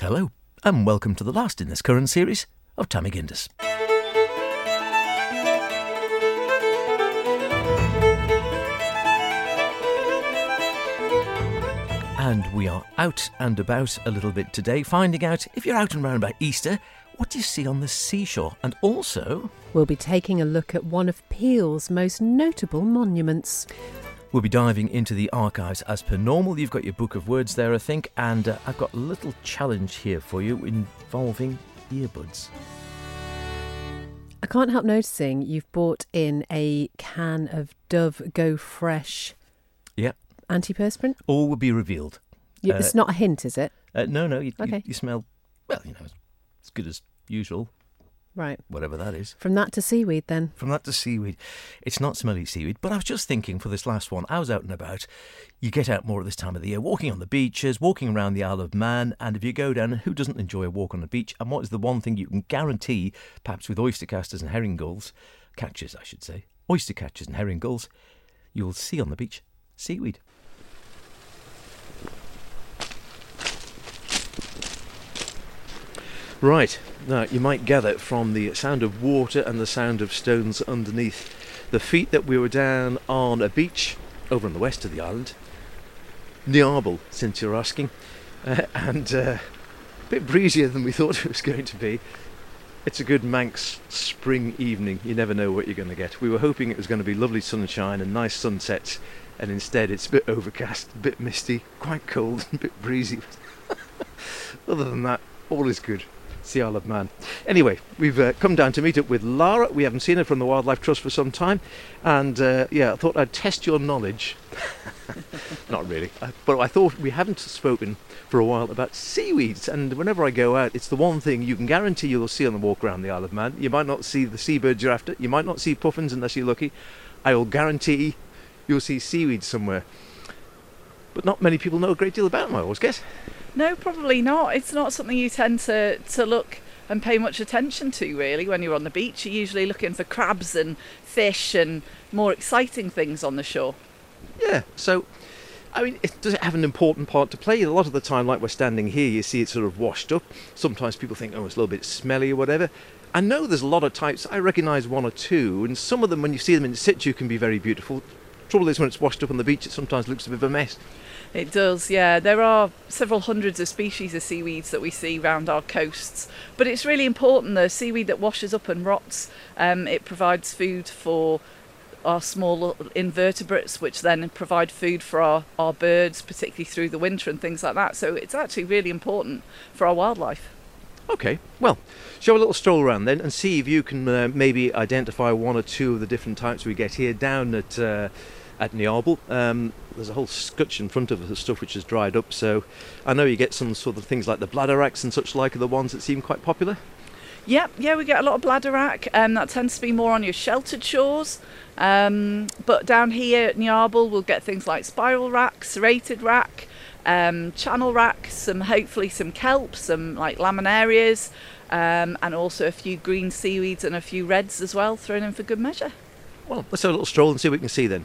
Hello, and welcome to the last in this current series of Ta Mee Gindys. And we are out and about a little bit today, finding out if you're out and round about Easter, what do you see on the seashore? And also, We'll be taking a look at one of Peel's most notable monuments. We'll be diving into the archives as per normal. You've got your book of words there, I think, and uh, I've got a little challenge here for you involving earbuds. I can't help noticing you've bought in a can of Dove Go Fresh Yep, antiperspirant. all will be revealed. You, Uh, it's not a hint, is it? Uh, no, no, you, you, Okay. you smell, well, you know, as good as usual, Right. whatever that is. From that to seaweed, then. From that to seaweed. It's not smelly seaweed, but I was just thinking for this last one, I was out and about. You get out more at this time of the year, walking on the beaches, walking around the Isle of Man, and if you go down, who doesn't enjoy a walk on the beach? And what is the one thing you can guarantee, perhaps with oyster casters and herring gulls, catches, I should say, oyster catchers and herring gulls, you will see on the beach seaweed. Right. Now, you might gather from the sound of water and the sound of stones underneath the feet that we were down on a beach over on the west of the island. Niarbyl, since you're asking. Uh, and uh, a bit breezier than we thought it was going to be. It's a good Manx spring evening. You never know what you're going to get. We were hoping it was going to be lovely sunshine and nice sunsets, and instead it's a bit overcast, a bit misty, quite cold, a bit breezy. Other than that, all is good. It's the Isle of Man. Anyway, we've uh, come down to meet up with Lara. We haven't seen her from the Wildlife Trust for some time, and uh, yeah, I thought I'd test your knowledge. Not really, uh, but I thought we haven't spoken for a while about seaweeds, and whenever I go out, it's the one thing you can guarantee you'll see on the walk around the Isle of Man. You might not see the seabirds you're after, you might not see puffins unless you're lucky. I will guarantee you'll see seaweed somewhere. But not many people know a great deal about them, I always guess. No, probably not. It's not something you tend to, to look and pay much attention to, really, when you're on the beach. You're usually looking for crabs and fish and more exciting things on the shore. Yeah, so I mean, it, does it have an important part to play? A lot of the time, like we're standing here, you see it sort of washed up. Sometimes people think, oh, it's a little bit smelly or whatever. I know there's a lot of types. I recognise one or two, and some of them, when you see them in situ, can be very beautiful. Trouble is, when it's washed up on the beach, it sometimes looks a bit of a mess. It does, yeah. There are several hundreds of species of seaweeds that we see round our coasts, but it's really important the seaweed that washes up and rots. Um, it provides food for our small invertebrates, which then provide food for our, our birds, particularly through the winter and things like that. So it's actually really important for our wildlife. Okay, well, show a little stroll around then and see if you can uh, maybe identify one or two of the different types we get here down at uh, at Niarbyl. Um, there's a whole scutch in front of us stuff which has dried up, so I know you get some sort of things like the bladderwracks and such like are the ones that seem quite popular. Yep, yeah, we get a lot of bladderwrack, and that tends to be more on your sheltered shores. Um, but down here at Niarbyl, we'll get things like spiral wrack, serrated wrack, um, channel wrack, some hopefully some kelp, some like laminarias, um, and also a few green seaweeds and a few reds as well, thrown in for good measure. Well, let's have a little stroll and see what we can see then.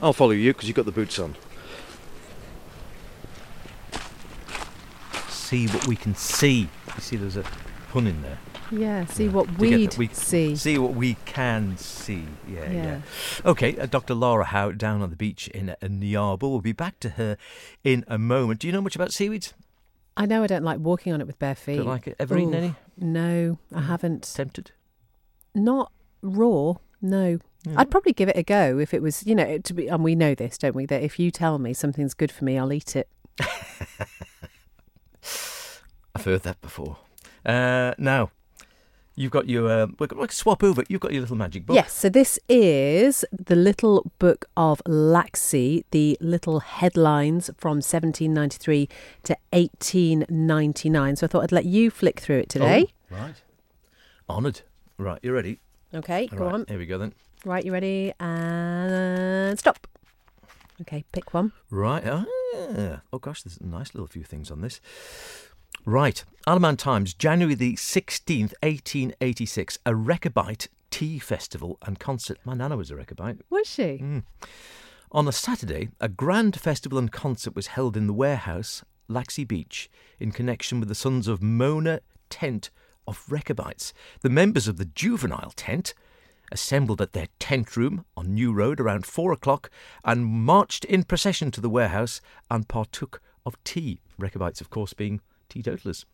I'll follow you because you've got the boots on. See what we can see. You see, there's a pun in there. Yeah, see Yeah. what Do you get we'd? We- see. See what we can see. Yeah, yeah. Yeah. Okay, uh, Dr. Laura Howe down on the beach in uh, Niarbyl. We'll be back to her in a moment. Do you know much about seaweeds? I know I don't like walking on it with bare feet. Don't like it? Ever eaten any? No, I haven't. Tempted? Not raw. No. Yeah. I'd probably give it a go if it was, you know, to be. And we know this, don't we? That if you tell me something's good for me, I'll eat it. I've heard that before. Uh, now, you've got your. Uh, we can swap over. You've got your little magic book. Yes, so this is the Little Book of Laxey, the little headlines from 1793 to 1899. So I thought I'd let you flick through it today. Oh, right. Honoured. Right, you ready? Okay, go right, on. Here we go then. Right, you ready? And stop. Okay, pick one. Right. Ah, oh gosh, there's a nice little few things on this. Right. Isle of Man Times, January the 16th, 1886, a Rechabite tea festival and concert. My nana was a Rechabite. Was she? Mm. On a Saturday, a grand festival and concert was held in the warehouse Laxey Beach in connection with the Sons of Mona tent of Rechabites. The members of the juvenile tent assembled at their tent room on New Road around four o'clock and marched in procession to the warehouse and partook of tea. Rechabites, of course, being teetotalers.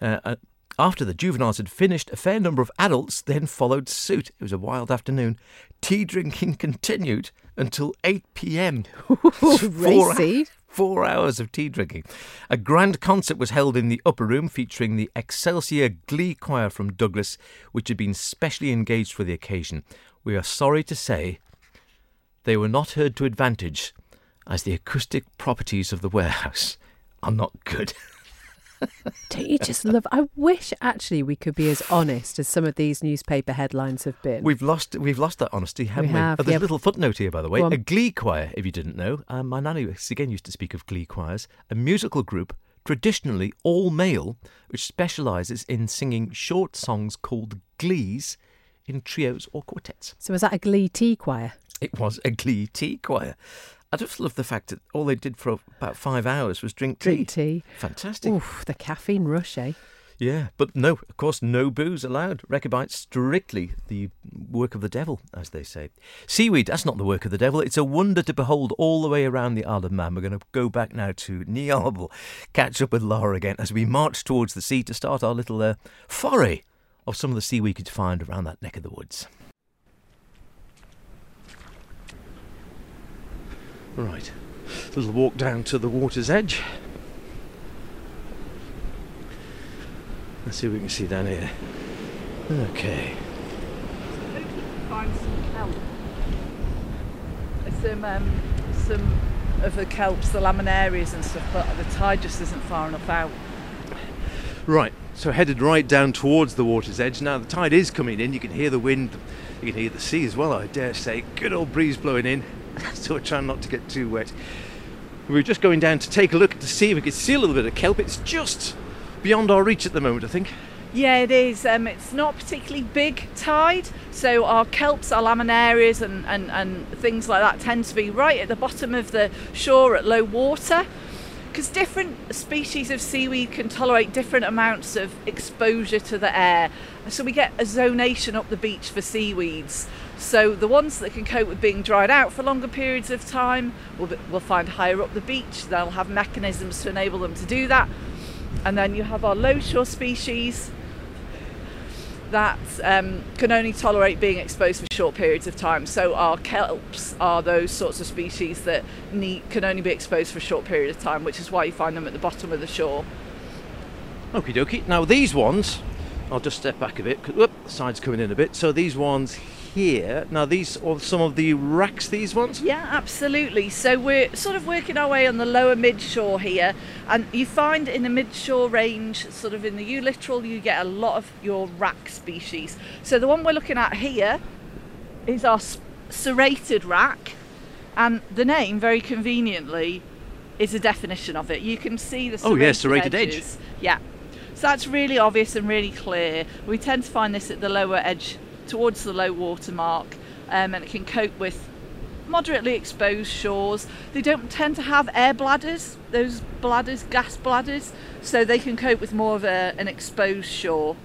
Uh, uh, after the juveniles had finished, a fair number of adults then followed suit. It was a wild afternoon. Tea drinking continued until 8 pm. Racy. Four hours of tea drinking. A grand concert was held in the upper room featuring the Excelsior Glee Choir from Douglas, which had been specially engaged for the occasion. We are sorry to say they were not heard to advantage, as the acoustic properties of the warehouse are not good. Don't you just love? I wish actually we could be as honest as some of these newspaper headlines have been. We've lost we've lost that honesty, haven't we? have, Oh, there's yeah. a little footnote here, by the way. A glee choir, if you didn't know. Um, my nanny again used to speak of glee choirs, a musical group traditionally all male, which specialises in singing short songs called glees in trios or quartets. so was that a Glee tea choir? It was a glee tea choir. I just love the fact that all they did for about five hours was drink tea. Drink tea. Fantastic. Oof, the caffeine rush, eh? Yeah, but no, of course, no booze allowed. Rechabites strictly the work of the devil, as they say. Seaweed, that's not the work of the devil. It's a wonder to behold all the way around the Isle of Man. We're going to go back now to Niarbyl, catch up with Laura again as we march towards the sea to start our little uh, foray of some of the sea we could find around that neck of the woods. Right, little walk down to the water's edge. Let's see what we can see down here. Okay. find some kelp. Some um, some of the kelps, the laminarias and stuff, but the tide just isn't far enough out. Right, so headed right down towards the water's edge. Now the tide is coming in. You can hear the wind. You can hear the sea as well. I dare say, good old breeze blowing in. so we're trying not to get too wet. We were just going down to take a look to see if we could see a little bit of kelp. It's just beyond our reach at the moment, I think. Yeah, it is. Um, it's not particularly big tide, so our kelps, our laminarias, and, and, and things like that tend to be right at the bottom of the shore at low water. Because different species of seaweed can tolerate different amounts of exposure to the air. So we get a zonation up the beach for seaweeds. So the ones that can cope with being dried out for longer periods of time will, be, will find higher up the beach. They'll have mechanisms to enable them to do that. And then you have our low shore species that um, can only tolerate being exposed for short periods of time. So our kelps are those sorts of species that need, can only be exposed for a short period of time, which is why you find them at the bottom of the shore. Okie dokie. Now these ones, I'll just step back a bit. 'cause- Whoop, the side's coming in a bit. So these ones here. Now these are some of the wracks. These ones. Yeah, absolutely. So we're sort of working our way on the lower mid shore here, and you find in the mid shore range, sort of in the eulittoral, you get a lot of your wrack species. So the one we're looking at here is our serrated wrack, and the name, very conveniently, is a definition of it. You can see the Oh, serrated, yeah, serrated edge. edges. Yeah. So that's really obvious and really clear. We tend to find this at the lower edge towards the low water mark, um, and it can cope with moderately exposed shores. They don't tend to have air bladders, those bladders, gas bladders, so they can cope with more of a, an exposed shore.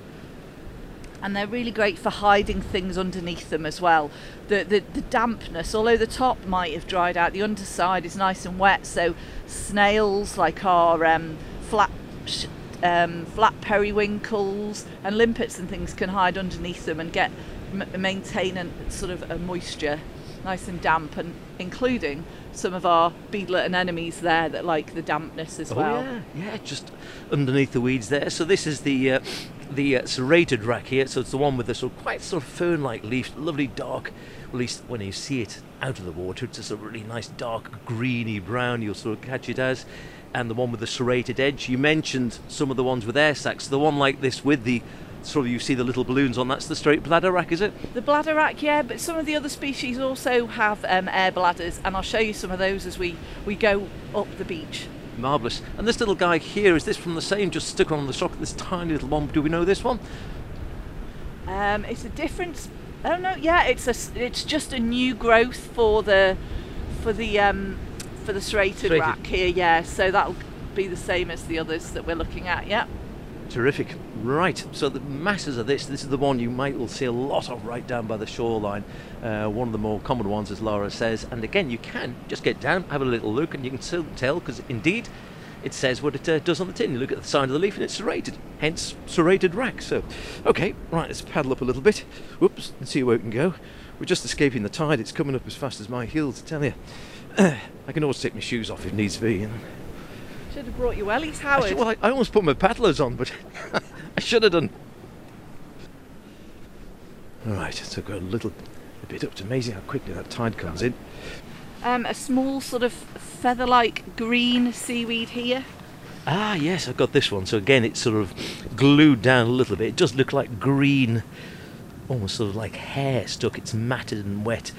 And they're really great for hiding things underneath them as well. The, the, the dampness, although the top might have dried out, the underside is nice and wet. So snails like our um, flat um, flat periwinkles and limpets and things can hide underneath them and get m- maintain a sort of a moisture, nice and damp, and including some of our beadlet anemones there that like the dampness as Oh well. yeah, yeah, just underneath the weeds there. So this is the uh, the uh, serrated wrack here. So it's the one with the sort of quite sort of fern-like leaf, lovely dark. At least when you see it out of the water, it's just a really nice dark greeny brown. You'll sort of catch it as. And the one with the serrated edge. You mentioned some of the ones with air sacs. The one like this with the sort of you see the little balloons on. That's the straight bladderwrack, is it? The bladderwrack, yeah, but some of the other species also have um, air bladders, and I'll show you some of those as we, we go up the beach. Marvelous. And this little guy here is this from the same? Just stuck on the shock. This tiny little one. Do we know this one? Um, it's a different. Oh no, yeah, it's a. it's just a new growth for the for the um, for the serrated, Serrated. wrack here. Yeah, so that'll be the same as the others that we're looking at. Yeah. Terrific. Right, so the masses of this, this is the one you might will see a lot of right down by the shoreline. Uh, one of the more common ones, as Laura says. And again, you can just get down, have a little look, and you can still tell because indeed it says what it uh, does on the tin. You look at the side of the leaf and it's serrated, hence serrated wrack. So, okay, right, let's paddle up a little bit. Whoops, and see where we can go. We're just escaping the tide. It's coming up as fast as my heels, I tell you. I can always take my shoes off if needs be. You know. Should have brought you wellies, I Howard. should- well, I, I almost put my paddlers on, but I should have done. All right, so go a little a bit up. It's amazing how quickly that tide comes in. Um, a small sort of feather-like green seaweed here. Ah, yes, I've got this one. So again, it's sort of glued down a little bit. It does look like green, almost sort of like hair stuck. It's matted and wet.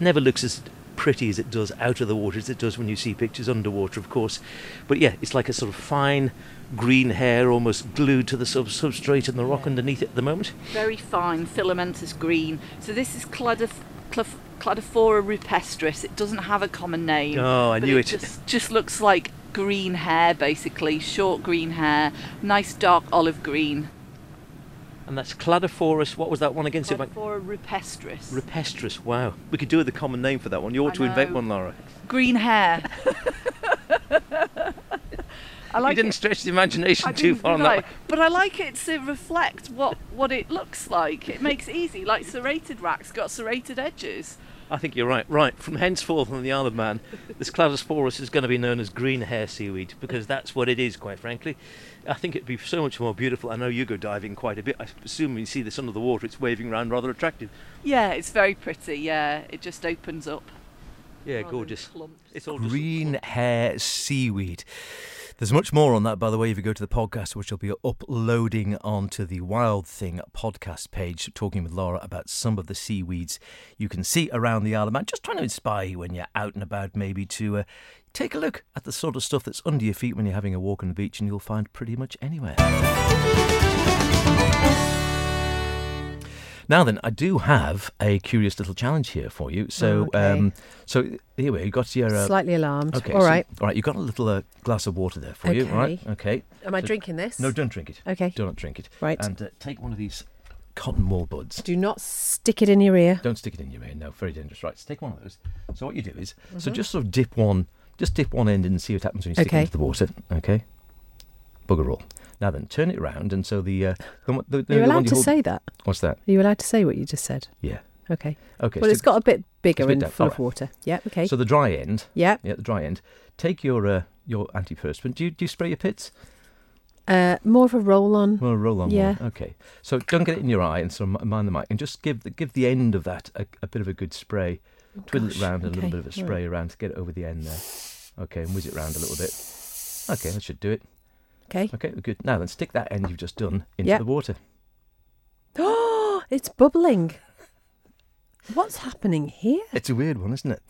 Never looks as pretty as it does out of the water as it does when you see pictures underwater, of course. But yeah, it's like a sort of fine green hair, almost glued to the sub- substrate and the rock underneath it at the moment. Very fine filamentous green. So this is Cladif- Cladophora rupestris. It doesn't have a common name. Oh, I knew it. it. Just, just looks like green hair, basically. Short green hair. Nice dark olive green. And that's Cladophorus. What was that one again? See if I- Cladophora rupestris. Rupestris. Wow, we could do with a common name for that one. You ought I to invent one, Laura. green hair. I like you didn't it. stretch the imagination I too far on did that. One. But I like it to reflect what, what it looks like. It makes it easy. Like serrated wracks got serrated edges. I think you're right. Right, from henceforth on the Isle of Man, this Cladosporus is going to be known as green hair seaweed because that's what it is, quite frankly. I think it'd be so much more beautiful. I know you go diving quite a bit. I assume when you see this under the water, it's waving around rather attractive. Yeah, it's very pretty. Yeah, it just opens up. Yeah, gorgeous. It's all just Green hair seaweed. There's much more on that, by the way, if you go to the podcast, which I'll be uploading onto the Wild Thing podcast page, talking with Laura about some of the seaweeds you can see around the Isle of Man. Just trying to inspire you when you're out and about, maybe to uh, take a look at the sort of stuff that's under your feet when you're having a walk on the beach, and you'll find pretty much anywhere. Now then, I do have a curious little challenge here for you. So, Okay. um, so here we. You got your uh, Slightly alarmed. Okay. All so- right. all right. You've got a little uh, glass of water there for you. all Right. Okay. Am I so- drinking this? No, don't drink it. Okay. Do not drink it. Right. And uh, take one of these cotton wool buds. Do not stick it in your ear. Don't stick it in your ear. No, very dangerous. Right. So take one of those. So what you do is, so Mm-hmm. just sort of dip one, just dip one end in and see what happens when you stick Okay. it into the water. Okay. Bugger all. Now then, turn it round, and so the uh, the, the, the Are you one allowed you to hold- say that? What's that? Are you allowed to say what you just said? Yeah. Okay. Okay. well, so, it's got a bit bigger bit and down. full of water. Yeah. Okay. so the dry end. yeah. Yeah, the dry end. Take your uh, your antiperspirant. Do you do you spray your pits? Uh, more of a roll on. Well, a roll on. Yeah. One. Okay. So don't get it in your eye, and so mind the mic, and just give the give the end of that a, a bit of a good spray. Twiddle it Gosh, round, and a little bit of a spray around to get it over the end there. Okay, and whiz it round a little bit. Okay, that should do it. Okay. Okay, good. Now then, stick that end you've just done into Yeah. the water. Oh, it's bubbling. What's happening here? It's a weird one, isn't it?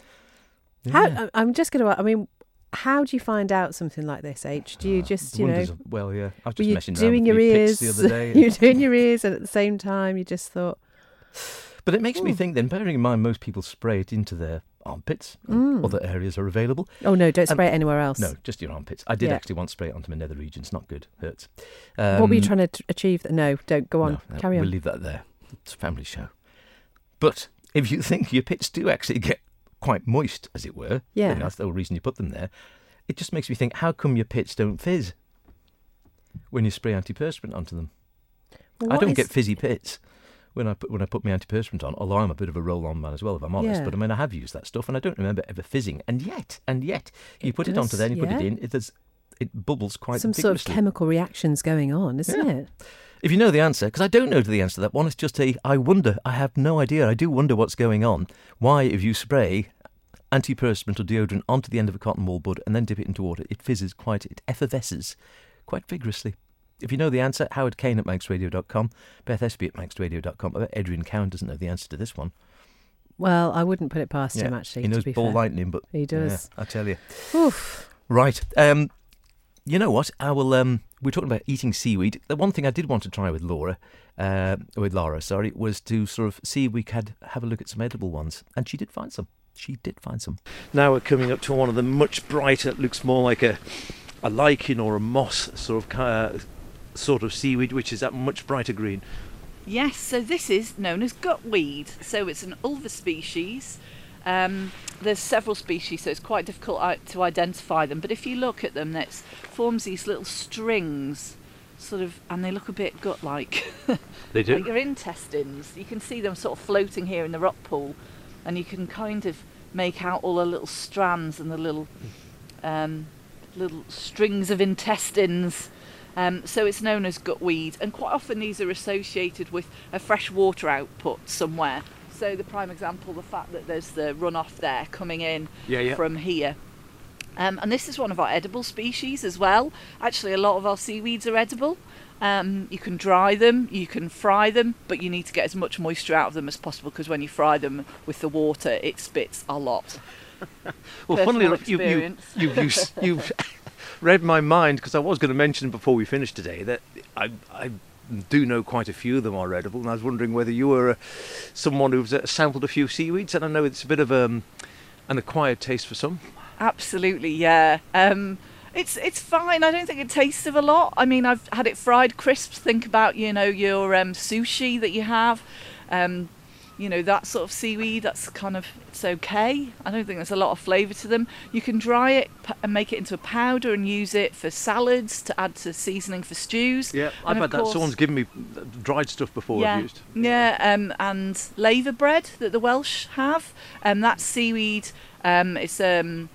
How? Yeah. I- I'm just going to. I mean, how do you find out something like this, H? Do you Ah, just, you know, wonders of- well, yeah. I was were just you messing doing around your the ears? pits the other day. you were doing your ears, and at the same time, you just thought, But it makes me think. Then, bearing in mind, most people spray it into their armpits. Mm. Other areas are available. "Oh no, don't Um, spray it anywhere else." No, just your armpits. I did Yeah. actually once spray it onto my nether regions. Not good. Hurts. what were you Um, trying to t- achieve? No, don't go on. No, no, Carry We'll on. leave that there. It's a family show. But if you think your pits do actually get quite moist, as it were, Yeah. then that's the whole reason you put them there. It just makes me think: how come your pits don't fizz when you spray antiperspirant onto them? Well, I don't is- get fizzy pits when I put when I put my antiperspirant on. Although I'm a bit of a roll-on man as well, if I'm honest. Yeah. But I mean, I have used that stuff, and I don't remember ever fizzing. And yet, and yet, you It put it onto there, and you put it in. It does. It bubbles quite some sort of chemical reactions going on, isn't Yeah. it? If you know the answer, because I don't know the answer to that one, it's just a I wonder. I have no idea. I do wonder what's going on. Why, if you spray antiperspirant or deodorant onto the end of a cotton wool bud and then dip it into water, it fizzes quite, it effervesces quite vigorously. If you know the answer, Howard Caine at manxradio.com, Beth Espey at manxradio.com. I bet Adrian Cowan doesn't know the answer to this one. Well, I wouldn't put it past him Yeah, actually. he knows to be ball fair. lightning, but He does. yeah, I tell you. Oof. Right. Um, you know what? I will. Um, we're talking about eating seaweed. The one thing I did want to try with Laura, uh, with Laura, sorry, was to sort of see if we could have a look at some edible ones, and she did find some. She did find some. Now we're coming up to one of the much brighter, It looks more like a a lichen or a moss sort of uh, sort of seaweed, which is that much brighter green. Yes, so this is known as gutweed. So it's an ulva species. Um, there's several species, so it's quite difficult to identify them. But if you look at them, it forms these little strings, sort of, and they look a bit gut-like. They do. like your intestines. You can see them sort of floating here in the rock pool, and you can kind of make out all the little strands and the little um, little strings of intestines. Um, so it's known as gutweed, and quite often these are associated with a fresh water output somewhere. So the prime example, the fact that there's the runoff there coming in Yeah, yeah. from here. Um, and this is one of our edible species as well. Actually, a lot of our seaweeds are edible. Um, you can dry them, you can fry them, but you need to get as much moisture out of them as possible because when you fry them with the water, it spits a lot. Well, funnily enough, you, you, you've, you've, you've read my mind because I was going to mention before we finished today that I, I do know quite a few of them are edible, and I was wondering whether you were uh, someone who's uh, sampled a few seaweeds, and I know it's a bit of um, an acquired taste for some. Absolutely, yeah. Um, it's it's fine. I don't think it tastes of a lot. I mean, I've had it fried crisps. Think about you know your um, sushi that you have. Um, you know that sort of seaweed. That's kind of it's okay. I don't think there's a lot of flavour to them. You can dry it p- and make it into a powder and use it for salads to add to seasoning for stews. Yeah, And I've had that. Someone's given me dried stuff before yeah, I've used. Yeah, um, and laver bread that the Welsh have. Um, that's seaweed. Um, it's um,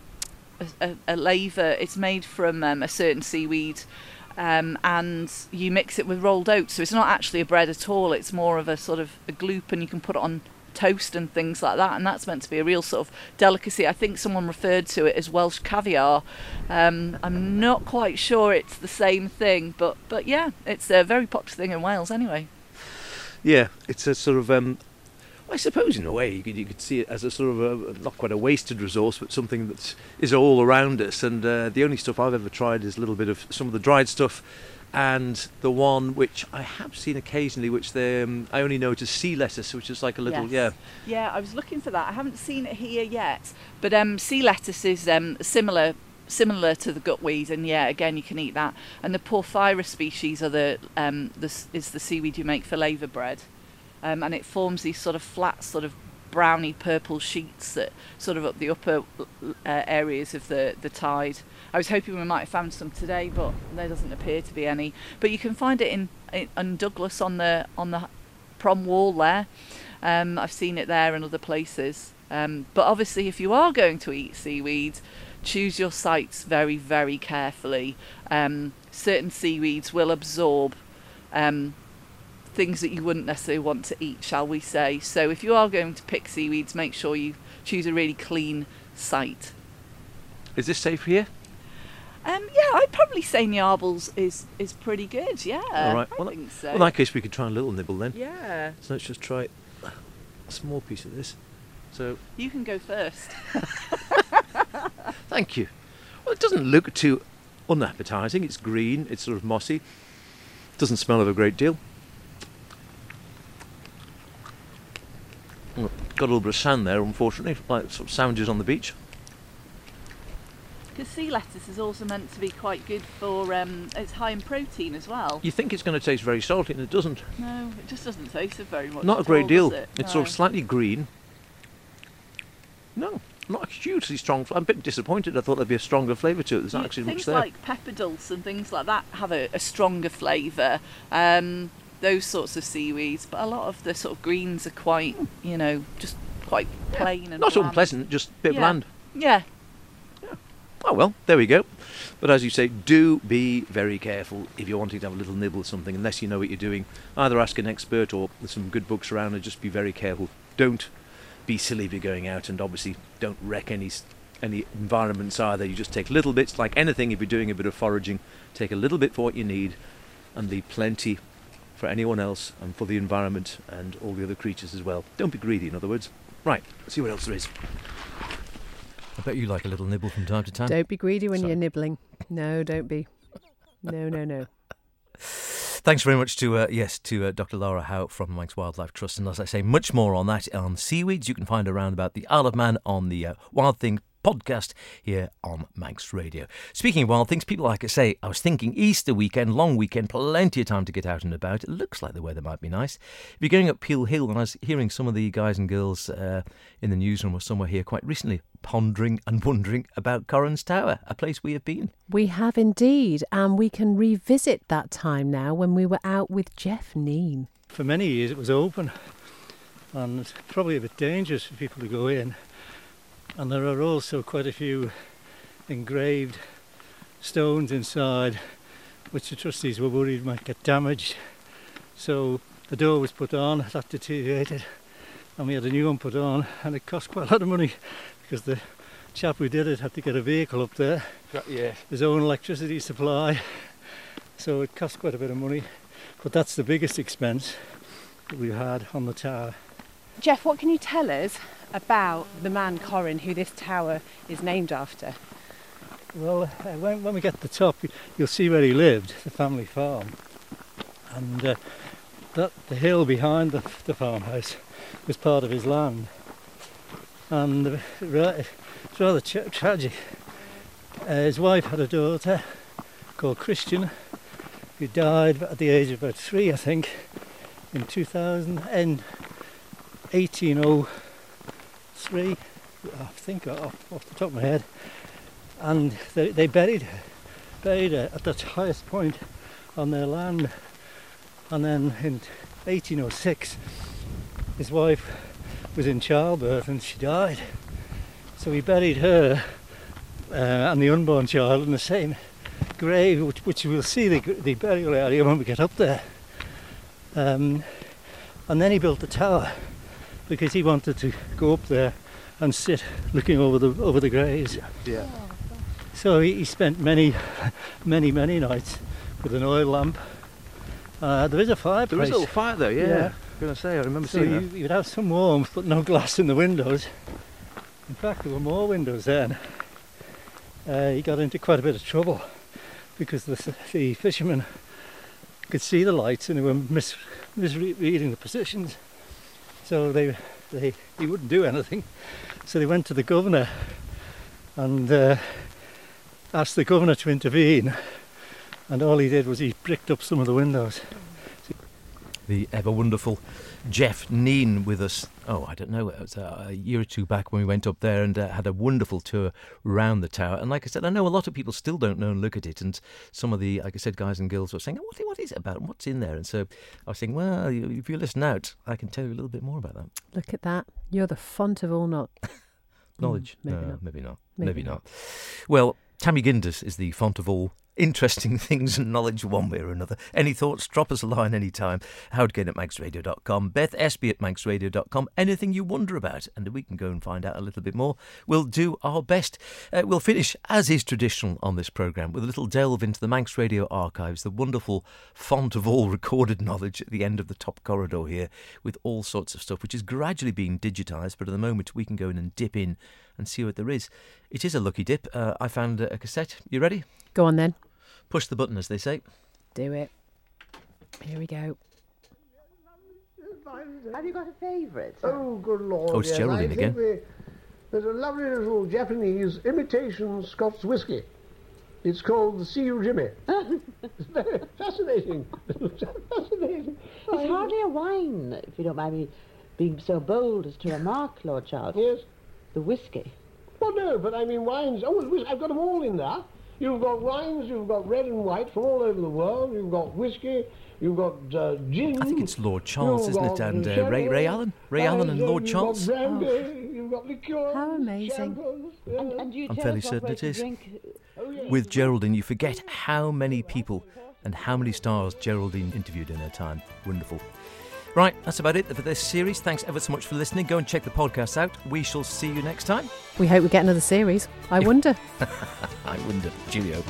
a, a, a laver. It's made from um, a certain seaweed. Um, and you mix it with rolled oats, so it's not actually a bread at all. It's more of a sort of a gloop, and you can put it on toast and things like that. And that's meant to be a real sort of delicacy. I think someone referred to it as Welsh caviar. Um, I'm not quite sure it's the same thing, but but yeah, it's a very popular thing in Wales anyway. Yeah, it's a sort of. Um, I suppose in a way you could, you could see it as a sort of a, not quite a wasted resource, but something that is all around us. And uh, the only stuff I've ever tried is a little bit of some of the dried stuff, and the one which I have seen occasionally, which they, um, I only know it as sea lettuce, which is like a little Yes. Yeah, I was looking for that. I haven't seen it here yet, but um, sea lettuce is um, similar similar to the gutweed, and yeah, again you can eat that. And the porphyra species are the um, the is the seaweed you make for laver bread, um, and it forms these sort of flat, sort of browny purple sheets that sort of up the upper uh, areas of the the tide. I was hoping we might have found some today, but there doesn't appear to be any. But you can find it in in, in Douglas on the on the prom wall there. Um, I've seen it there and other places. Um, but obviously, if you are going to eat seaweed, choose your sites very, very carefully. Um, certain seaweeds will absorb um, things that you wouldn't necessarily want to eat, shall we say. So if you are going to pick seaweeds, make sure you choose a really clean site. Is this safe here? Um, yeah, I'd probably say Niarbyls is, is pretty good, yeah. All right. I Well, think so. Well, in that case, we could try a little nibble then. yeah, So let's just try a small piece of this. So you can go first. Thank you. Well, it doesn't look too unappetising. It's green. It's sort of mossy. Doesn't smell of a great deal. Well, got a little bit of sand there, unfortunately, like sort of sandwiches on the beach. Because sea lettuce is also meant to be quite good for, um, it's high in protein as well. You think it's going to taste very salty, and it doesn't. No, it just doesn't taste it very much. Not a great all, deal. it? It's sort of slightly green. No, not a hugely strong. I'm a bit disappointed. I thought there'd be a stronger flavour to it. There's not actually much there. Things like pepper dulse and things like that have a, a stronger flavour. Um, those sorts of seaweeds, but a lot of the sort of greens are quite, you know, just quite plain and not bland. unpleasant, just a bit Yeah. bland. Yeah, Oh well, there we go. But as you say, do be very careful if you're wanting to have a little nibble of something, unless you know what you're doing. Either ask an expert or there's some good books around and just be very careful. Don't be silly if you're going out and obviously don't wreck any any environments either. You just take little bits, like anything if you're doing a bit of foraging, take a little bit for what you need and leave plenty for anyone else and for the environment and all the other creatures as well. Don't be greedy, in other words. Right, let's see what else there is. I bet you like a little nibble from time to time. Don't be greedy when Sorry. you're nibbling. No, don't be. No, no, no. Thanks very much to uh, yes to uh, Dr. Laura Howe from Manx Wildlife Trust, and as I say, much more on that on seaweeds you can find around about the Isle of Man on the uh, Wild Thing podcast here on Manx Radio. Speaking of wild things, people like I say, I was thinking Easter weekend, long weekend, plenty of time to get out and about. It looks like the weather might be nice. If you're going up Peel Hill, and I was hearing some of the guys and girls uh, in the newsroom or somewhere here quite recently pondering and wondering about Corrins Tower, a place we have been. We have indeed, and we can revisit that time now when we were out with Jeff Neen. For many years it was open and it's probably a bit dangerous for people to go in. And there are also quite a few engraved stones inside which the trustees were worried might get damaged. So the door was put on, that deteriorated, and we had a new one put on, and it cost quite a lot of money because the chap who did it had to get a vehicle up there, Yeah. his own electricity supply, so it cost quite a bit of money. But that's the biggest expense that we've had on the tower. Jeff, what can you tell us about the man Corrin who this tower is named after? Well, uh, when, when, we get to the top, you'll see where he lived, the family farm. And uh, that the hill behind the, the, farmhouse was part of his land. And uh, it's rather tra tragic. Uh, his wife had a daughter called Christian who died at the age of about three, I think, in 2000, in 1800 three, I think off, off the top of my head, and they, they buried buried her at the highest point on their land. And then in 1806, his wife was in childbirth and she died. So he buried her uh, and the unborn child in the same grave, which, which we'll see the, the, burial area when we get up there. Um, and then he built the tower because he wanted to go up there and sit looking over the over the graves. Yeah. So he, he spent many, many, many nights with an oil lamp. Uh, there is a fireplace. There was a little fire though, yeah. Yeah. Gonna say, I remember so seeing you, that. you'd have some warmth, but no glass in the windows. In fact, there were more windows then. Uh, he got into quite a bit of trouble because the, the fishermen could see the lights and they were mis- misreading the positions. So they, they, he wouldn't do anything. So they went to the governor and uh, asked the governor to intervene. And all he did was he bricked up some of the windows. The ever wonderful Jeff Neen with us. Oh, I don't know, it was uh, a year or two back when we went up there and uh, had a wonderful tour around the tower. And like I said, I know a lot of people still don't know and look at it. And some of the, like I said, guys and girls were saying, what, what is it about? What's in there? And so I was saying, well, if you listen out, I can tell you a little bit more about that. Look at that. You're the font of all not. Knowledge? maybe no, not. maybe not. Maybe Maybe, not. Well, Ta Mee Gindys is the font of all interesting things and knowledge one way or another. Any thoughts, drop us a line anytime. Howard Caine at manxradio.com, Beth Espey at manxradio.com. Anything you wonder about, and we can go and find out a little bit more. We'll do our best. Uh, we'll finish, as is traditional on this programme, with a little delve into the Manx Radio archives, the wonderful font of all recorded knowledge at the end of the top corridor here, with all sorts of stuff, which is gradually being digitised, but at the moment we can go in and dip in and see what there is. It is a lucky dip. Uh, I found a cassette. You ready? Go on then. Push the button, as they say. Do it. Here we go. Have you got a favourite? Oh, good lord. Oh, it's yes. Geraldine I again. think the- there's a lovely little Japanese imitation Scots whisky. It's called the Sea Jimmy. it's very fascinating. fascinating. It's hardly a wine, if you don't mind me being so bold as to remark, Lord Charles. Yes. The whisky. Well, no, but I mean wines. Oh, I've got them all in there. You've got wines, you've got red and white from all over the world. You've got whiskey, you've got uh, gin. I think it's Lord Charles, you've isn't it? And uh, Ray, Ray Alan? Ray Alan and Lord you've Charles? Got brandy, You've got liqueur. How amazing. champagnes, And, and you I'm fairly certain way it to is. drink. Oh, yes. With Geraldine, you forget how many people and how many stars Geraldine interviewed in her time. Wonderful. Right, that's about it for this series. Thanks ever so much for listening. Go and check the podcast out. We shall see you next time. We hope we get another series. I wonder. I wonder. Cheerio.